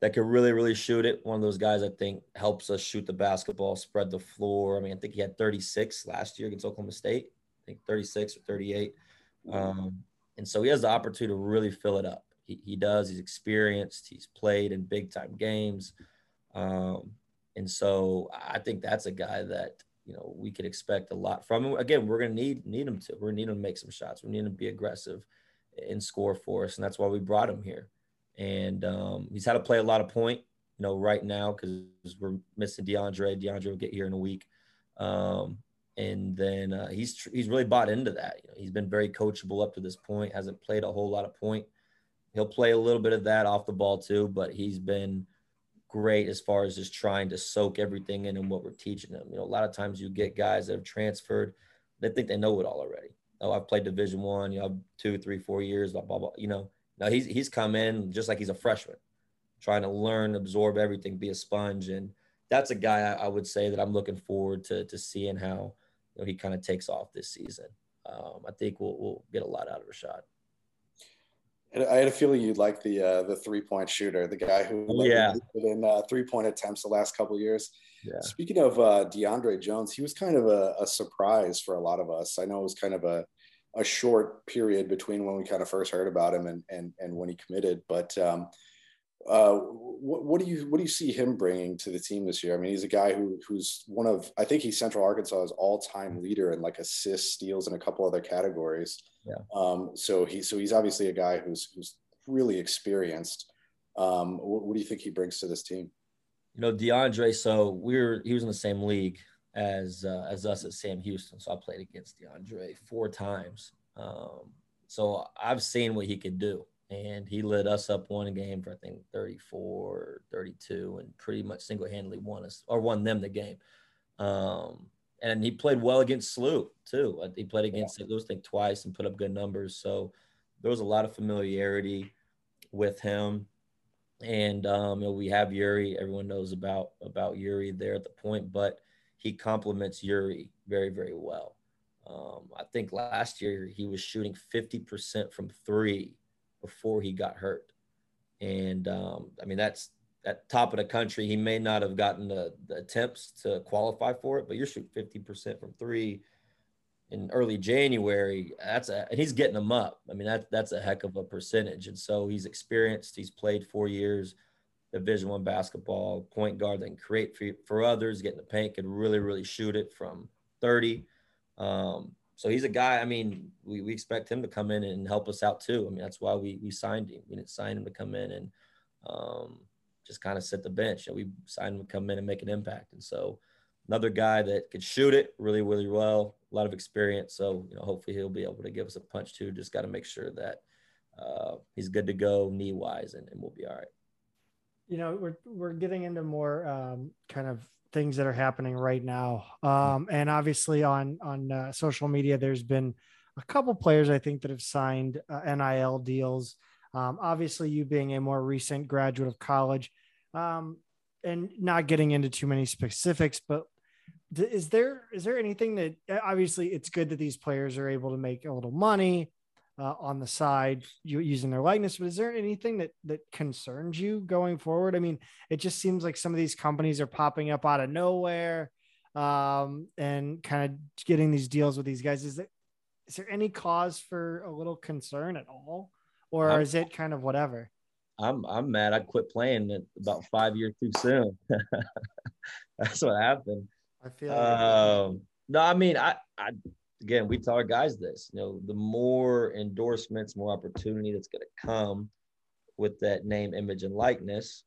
that could really, really shoot it. One of those guys I think helps us shoot the basketball, spread the floor. I mean, I think he had 36 last year against Oklahoma State. I think 36 or 38. Um, and so he has the opportunity to really fill it up. He, he does. He's experienced. He's played in big time games. Um, and so I think that's a guy that you know we could expect a lot from him. Again, we're gonna need need him to. We're gonna need him to make some shots. We need him to be aggressive and score for us, and that's why we brought him here and um, he's had to play a lot of point, you know, right now because we're missing DeAndre. DeAndre will get here in a week, um, and then uh, he's he's really bought into that. You know, he's been very coachable up to this point. Hasn't played a whole lot of point. He'll play a little bit of that off the ball too, but he's been great as far as just trying to soak everything in and what we're teaching them. You know, a lot of times you get guys that have transferred, they think they know it all already. Oh, I've played Division One, you know, two, three, four years, blah blah blah. You know, now he's he's come in just like he's a freshman, trying to learn, absorb everything, be a sponge, and that's a guy I, I would say that I'm looking forward to to seeing how you know, he kind of takes off this season. Um, I think we'll we'll get a lot out of Rashad. I had a feeling you'd like the uh, the three point shooter, the guy who yeah in uh, three point attempts the last couple years. Yeah. Speaking of uh, DeAndre Jones, he was kind of a, a, surprise for a lot of us. I know it was kind of a a short period between when we kind of first heard about him and and, and when he committed. But um, uh, what, what, do you what do you see him bringing to the team this year? I mean, he's a guy who who's one of I think he's Central Arkansas's all time leader in like assists, steals, and a couple other categories. Yeah. Um, so he so he's obviously a guy who's who's really experienced. Um, what, what do you think he brings to this team? You know, DeAndre. So we were he was in the same league as uh, as us at Sam Houston. So I played against DeAndre four times. Um, so I've seen what he could do. And he led us up one game for I think 34, 32, and pretty much single handedly won us or won them the game. Um, and he played well against SLU too. He played against yeah. St. Louis, I think, twice and put up good numbers. So there was a lot of familiarity with him. And um, you know, we have Yuri. Everyone knows about about Yuri there at the point, but he complements Yuri very, very well. Um, I think last year he was shooting 50% from three before he got hurt. And um, I mean, that's at top of the country. He may not have gotten the, the attempts to qualify for it, but you're shooting 50% from three in early January. That's a, and he's getting them up. I mean, that, that's a heck of a percentage. And so he's experienced, he's played four years Division One basketball, point guard that can create for, for others, get in the paint, can really, really shoot it from 30. Um, so he's a guy. I mean, we, we expect him to come in and help us out too. I mean, that's why we we signed him. We didn't sign him to come in and um, just kind of sit the bench. and we signed him to come in and make an impact. And so another guy that could shoot it really, really well, a lot of experience. So you know, hopefully he'll be able to give us a punch too. Just got to make sure that uh, he's good to go knee wise, and, and we'll be all right you know we're we're getting into more um, kind of things that are happening right now. Um, and obviously on on uh, social media there's been a couple players i think that have signed uh, nil deals. Um, obviously you being a more recent graduate of college um, and not getting into too many specifics but is there is there anything that obviously it's good that these players are able to make a little money uh, on the side using their likeness. But is there anything that that concerns you going forward? I mean, it just seems like some of these companies are popping up out of nowhere um, and kind of getting these deals with these guys. Is there is there any cause for a little concern at all, or I'm, is it kind of whatever? I'm I'm mad. I quit playing about five years too soon. That's what happened. I feel. Um, no, I mean, I I again, we tell our guys this, you know, the more endorsements, more opportunity that's going to come with that name, image, and likeness,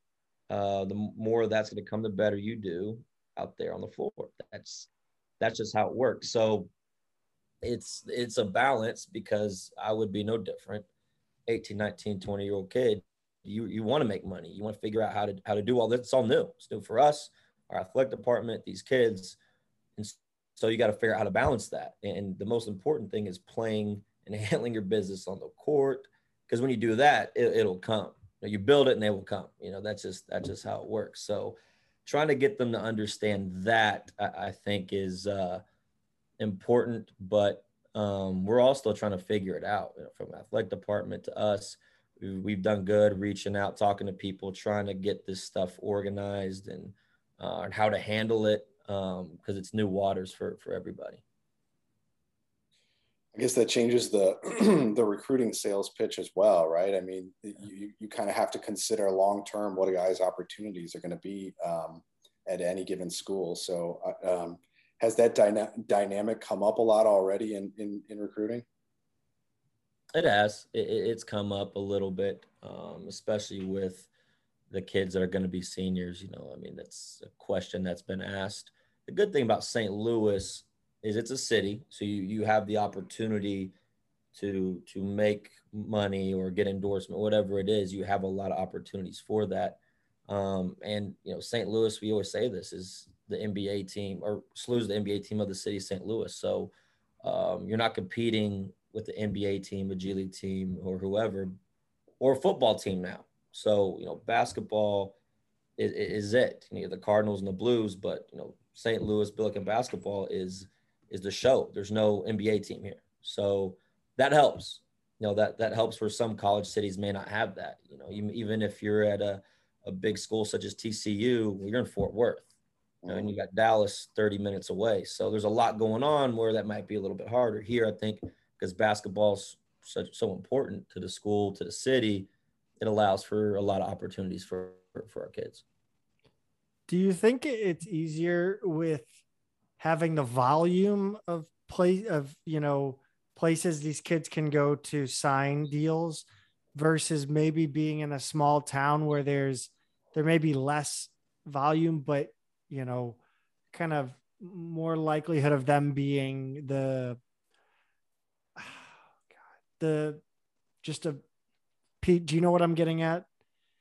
uh, the more that's going to come, the better you do out there on the floor. That's that's just how it works. So it's it's a balance because I would be no different. 18, 19, 20 year old kid, you you want to make money. You want to figure out how to how to do all this. It's all new. It's new for us, our athletic department, these kids. And so you got to figure out how to balance that. And the most important thing is playing and handling your business on the court. Because when you do that, it, will come. You, know, you, build it and they will come. You know, that's just that's just how it works. So trying to get them to understand that I, I think is uh, important, but um, we're all still trying to figure it out you know, from athletic department to us. We've done good reaching out, talking to people, trying to get this stuff organized and uh, and how to handle it because um, it's new waters for for everybody. I guess that changes the the recruiting sales pitch as well, right? I mean, you you kind of have to consider long term what a guy's opportunities are going to be um, at any given school. So, uh, um, has that dyna- dynamic come up a lot already in in, in recruiting? It has. It, it's come up a little bit, um, especially with the kids that are going to be seniors. You know, I mean, that's a question that's been asked the good thing about St. Louis is it's a city, so you you have the opportunity to to make money or get endorsement, whatever it is. You have a lot of opportunities for that. Um, and you know, St. Louis, we always say this is the NBA team, or SLU's the NBA team of the city of St. Louis. So um, you're not competing with the NBA team, a G League team, or whoever, or football team now. So you know, basketball is, is it. You know, the Cardinals and the Blues, but you know, St. Louis Billiken basketball is is the show. There's no NBA team here, so that helps. You know that that helps where some college cities may not have that. You know, even if you're at a a big school such as TCU, you're in Fort Worth, you know, and you mm-hmm. got Dallas 30 minutes away. So there's a lot going on where that might be a little bit harder here. I think because basketball's such so important to the school, to the city, it allows for a lot of opportunities for for our kids. Do you think it's easier with having the volume of play of you know places these kids can go to sign deals versus maybe being in a small town where there's there may be less volume, but you know, kind of more likelihood of them being the oh God, the just a Pete, do you know what I'm getting at?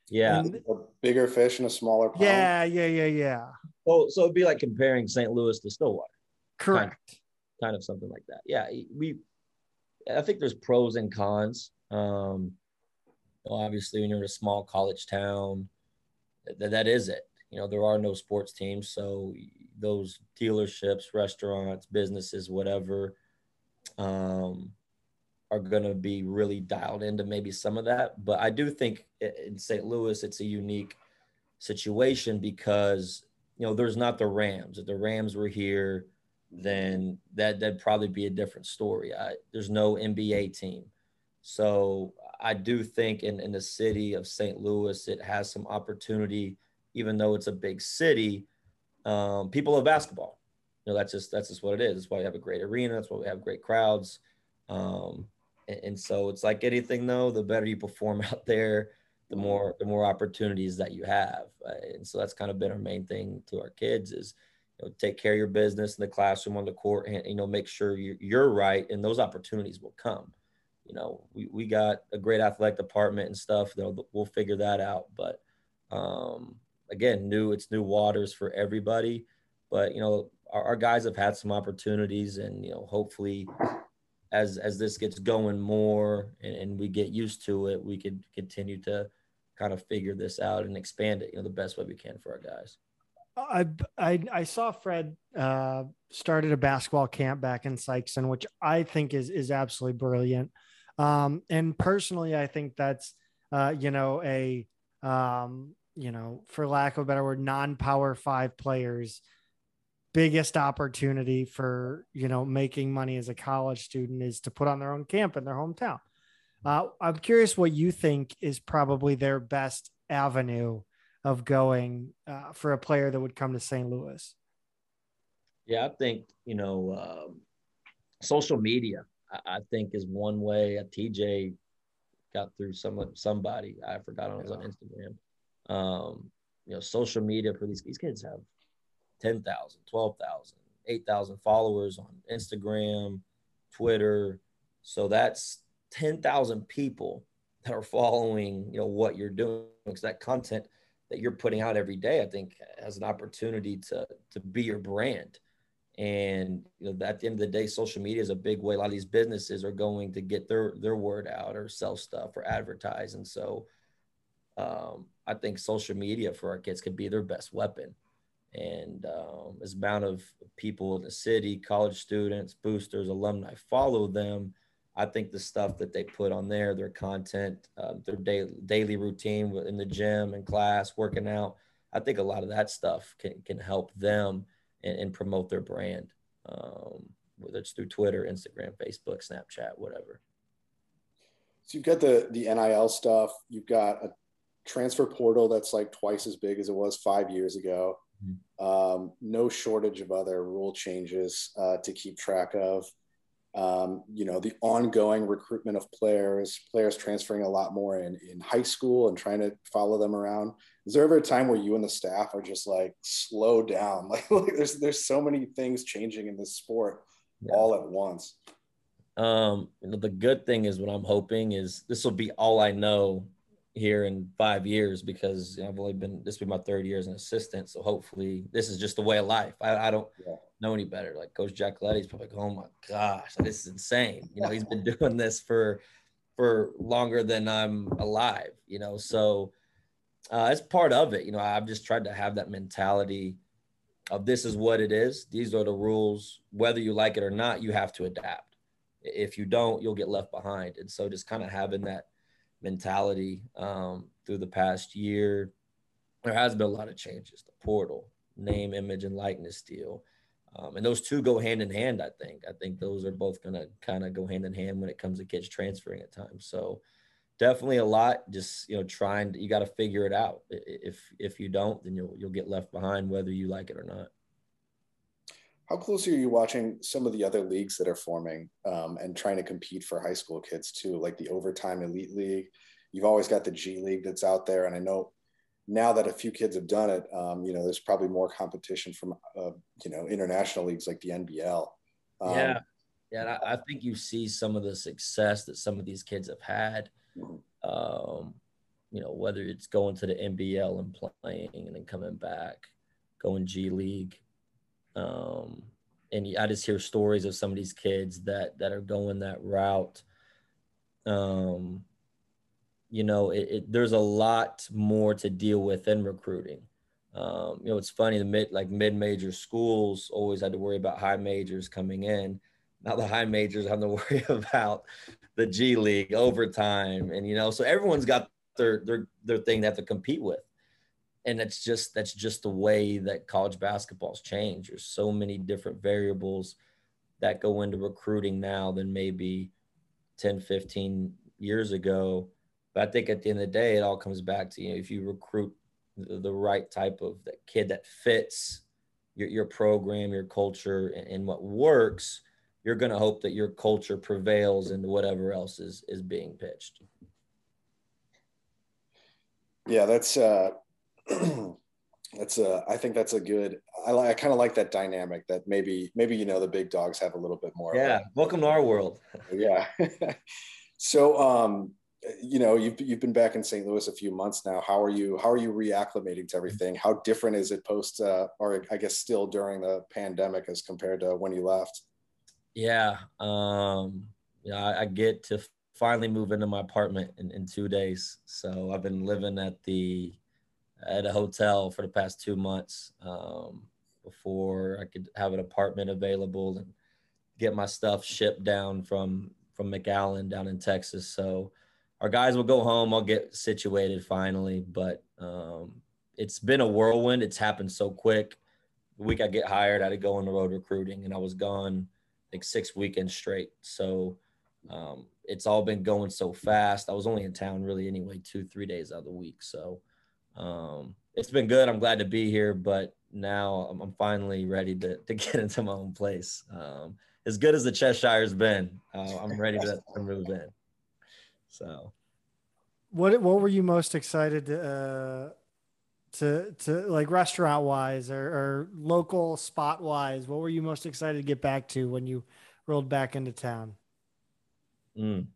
Yeah. And, a bigger fish in a smaller pond. Yeah, yeah, yeah, yeah. So so it'd be like comparing St. Louis to Stillwater. Correct. Kind of, kind of something like that. Yeah. We I think there's pros and cons. Um obviously when you're in a small college town, that, that is it. You know, there are no sports teams. So those dealerships, restaurants, businesses, whatever, um, are going to be really dialed into maybe some of that. But I do think in St. Louis, it's a unique situation because, you know, there's not the Rams. If the Rams were here, then that, that'd probably be a different story. I, there's no NBA team. So I do think in, in the city of St. Louis, it has some opportunity, even though it's a big city. Um, people love basketball. You know, that's just that's just what it is. That's why we have a great arena. That's why we have great crowds. Um, and, so it's like anything though, the better you perform out there, the more the more opportunities that you have. Uh, and so that's kind of been our main thing to our kids is you know, take care of your business in the classroom on the court and you know make sure you're, you're right and those opportunities will come you know, we, we got a great athletic department and stuff. They'll, we'll figure that out. But um, again, new, it's new waters for everybody. But, you know, our, our guys have had some opportunities and, you know, hopefully as, as this gets going more and, and we get used to it, we could continue to kind of figure this out and expand it, you know, the best way we can for our guys. I, I, I saw Fred uh, started a basketball camp back in Sikeston, which I think is is absolutely brilliant. Um, and personally, I think that's, uh, you know, a, um, you know, for lack of a better word, non-power five players biggest opportunity for you know making money as a college student is to put on their own camp in their hometown uh, i'm curious what you think is probably their best avenue of going uh, for a player that would come to st louis yeah i think you know um, social media I, think is one way. A TJ got through some somebody I forgot on, yeah. on Instagram. Um, you know, social media for these these kids have 10,000, 12,000, 8,000 followers on Instagram, Twitter. So that's 10,000 people that are following, you know, what you're doing because that content that you're putting out every day, I think has an opportunity to to be your brand. And you know, at the end of the day, social media is a big way. A lot of these businesses are going to get their their word out or sell stuff or advertise. And so, um, I think social media for our kids could be their best weapon. And um, as amount of people in the city, college students, boosters, alumni follow them, I think the stuff that they put on there, their content, uh, their daily daily routine in the gym and class, working out, I think a lot of that stuff can can help them and, and promote their brand, um, whether it's through Twitter, Instagram, Facebook, Snapchat, whatever. So you've got the the NIL stuff. You've got a transfer portal that's like twice as big as it was five years ago. Um, no shortage of other rule changes uh, to keep track of. Um, you know, the ongoing recruitment of players, players transferring a lot more in, in high school and trying to follow them around is there ever a time where you and the staff are just like slow down like, like there's there's so many things changing in this sport yeah. all at once um you know, the good thing is what i'm hoping is this will be all i know here in five years because you know, i've only been this will be my third year as an assistant so hopefully this is just the way of life i, I don't yeah. know any better like coach jack Letty's probably like oh my gosh this is insane you know he's been doing this for for longer than i'm alive you know so uh, it's part of it. You know, I've just tried to have that mentality of this is what it is. These are the rules. Whether you like it or not, you have to adapt. If you don't, you'll get left behind. And so just kind of having that mentality um, through the past year, there has been a lot of changes. The portal, name, image, and likeness deal. Um, and those two go hand in hand, I think. I think those are both going to kind of go hand in hand when it comes to kids transferring at times. So, definitely a lot. Just you know, trying to, you got to figure it out. If if you don't, then you'll you'll get left behind, whether you like it or not. How closely are you watching some of the other leagues that are forming um, and trying to compete for high school kids too, like the Overtime Elite League? You've always got the G League that's out there, and I know now that a few kids have done it, um, you know, there's probably more competition from, uh, you know, international leagues like the NBL. Um, yeah. Yeah. I, I, think you see some of the success that some of these kids have had. Mm-hmm. Um, you know, whether it's going to the NBL and playing and then coming back, going G League. Um, and I just hear stories of some of these kids that that are going that route. Um, you know, it, it, there's a lot more to deal with in recruiting. Um, you know, it's funny the mid like mid major schools always had to worry about high majors coming in. Now the high majors have to worry about the G League overtime, and you know, so everyone's got their their their thing they have to compete with and that's just that's just the way that college basketball's changed. There's so many different variables that go into recruiting now than maybe 10, 15 years ago. But I think at the end of the day, it all comes back to you know, if you recruit the, the right type of that kid that fits your, your program, your culture, and, and what works, you're going to hope that your culture prevails into whatever else is is being pitched. Yeah, that's uh, that's a i think that's a good i, I kind of like that dynamic that maybe maybe you know the big dogs have a little bit more yeah welcome to our world. Yeah. So um you know you've, you've been back in st louis a few months now. How are you how are you reacclimating to everything? How different is it post uh, or i guess still during the pandemic as compared to when you left? Yeah um yeah I, I get to finally move into my apartment in, in two days. So i've been living at the at a hotel for the past two months um, before I could have an apartment available and get my stuff shipped down from from McAllen down in Texas. So our guys will go home. I'll get situated finally, but um, it's been a whirlwind. It's happened so quick. The week I get hired, I had to go on the road recruiting, and I was gone like six weekends straight. So um, it's all been going so fast. I was only in town really anyway, two three days out of the week. So um, it's been good. I'm glad to be here, but now I'm, I'm finally ready to, to get into my own place. Um, as good as the Cheshire's been, uh, I'm ready to, to, move in. So, what what were you most excited to uh, to to like restaurant wise or, or local spot wise? What were you most excited to get back to when you rolled back into town? Mm.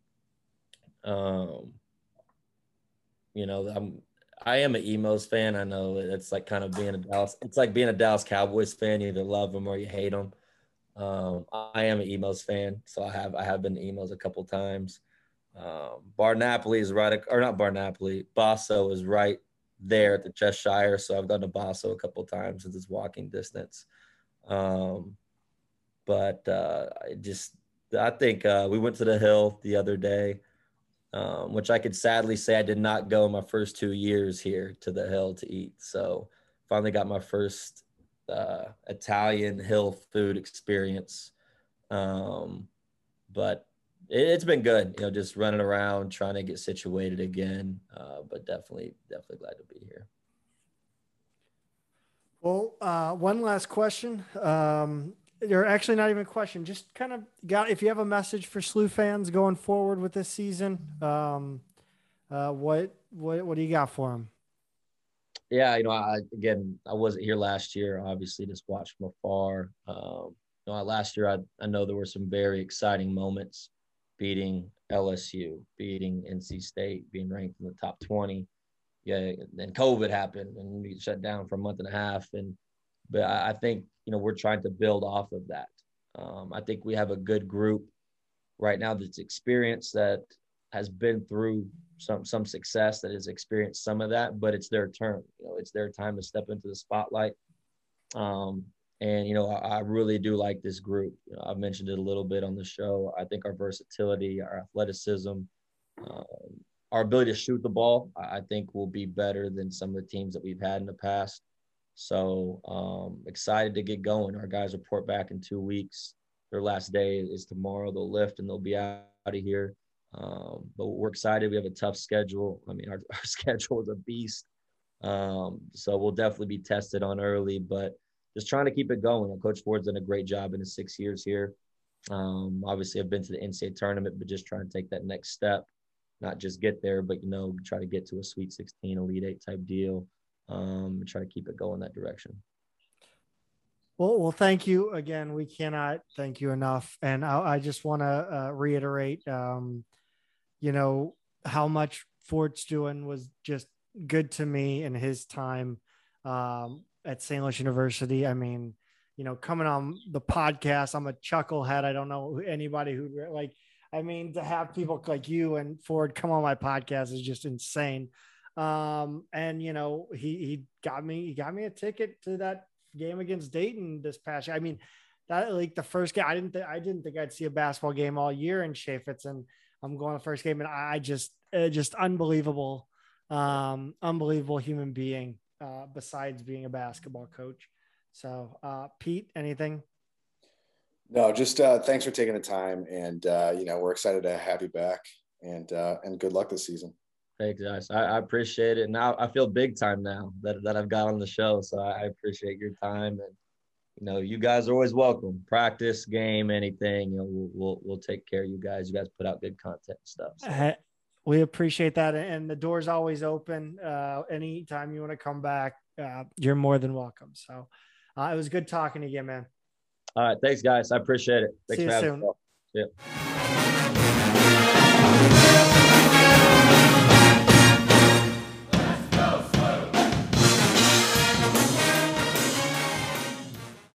Um, you know, I'm I am an Imo's fan. I know it's like kind of being a Dallas. It's like being a Dallas Cowboys fan. You either love them or you hate them. Um, I am an Imo's fan, so I have I have been to Imo's a couple times. Um, Bar Napoli is right, or not Bar Napoli. Basso is right there at the Cheshire, so I've gone to Basso a couple times since it's walking distance. Um, but uh, I just I think uh, we went to the hill the other day um, which I could sadly say I did not go my first two years here to the hill to eat. So finally got my first uh, Italian hill food experience. Um, but it, has been good, you know, just running around trying to get situated again. Uh, but definitely, definitely glad to be here. Well, uh, one last question. Um, or actually not even a question just kind of got if you have a message for SLU fans going forward with this season um uh what what what do you got for them yeah you know i again i wasn't here last year obviously just watched from afar. Um you know last year i, I know there were some very exciting moments beating lsu beating nc state being ranked in the top 20 yeah then covid happened and we shut down for a month and a half. And but I, I think you know we're trying to build off of that. Um, I think we have a good group right now that's experienced that has been through some some success that has experienced some of that, but it's their turn. You know, it's their time to step into the spotlight. Um, and you know, I, I, really do like this group. You know, I've mentioned it a little bit on the show. I think our versatility, our athleticism, um, our ability to shoot the ball, I think will be better than some of the teams that we've had in the past. So um, excited to get going. Our guys report back in two weeks. Their last day is tomorrow. They'll lift and they'll be out of here. Um, but we're excited. We have a tough schedule. I mean, our, our schedule is a beast. Um, so we'll definitely be tested on early, but just trying to keep it going. Coach Ford's done a great job in his six years here. Um, obviously, I've been to the NCAA tournament, but just trying to take that next step, not just get there, but you know, try to get to a Sweet 16, Elite Eight type deal. Um, try to keep it going that direction. Well, well, thank you again. We cannot thank you enough, and I, I just want to uh, reiterate, um, you know, how much Ford's doing was just good to me in his time um, at St. Louis University. I mean, you know, coming on the podcast, I'm a chucklehead. I don't know anybody who like. I mean, to have people like you and Ford come on my podcast is just insane. Um, and you know, he he got me he got me a ticket to that game against Dayton this past year. I mean, that like the first game, I didn't th- I didn't think I'd see a basketball game all year in Chaifetz, and I'm going the first game, and I just uh, just unbelievable, um, unbelievable human being. Uh, besides being a basketball coach, so uh, Pete, anything? No, just uh, thanks for taking the time, and uh, you know we're excited to have you back, and uh, and good luck this season. Thanks, guys. I, I, appreciate it. Now I feel big time now that, that I've got on the show. So I, I appreciate your time and you know, you guys are always welcome. Practice, game, anything. You know, we'll we'll, we'll take care of you guys. You guys put out good content and stuff. So. We appreciate that, and the door's always open. Uh, anytime you want to come back, uh, you're more than welcome. So, uh, it was good talking to you, man. All right, thanks, guys. I appreciate it. Thanks See you soon. Yeah.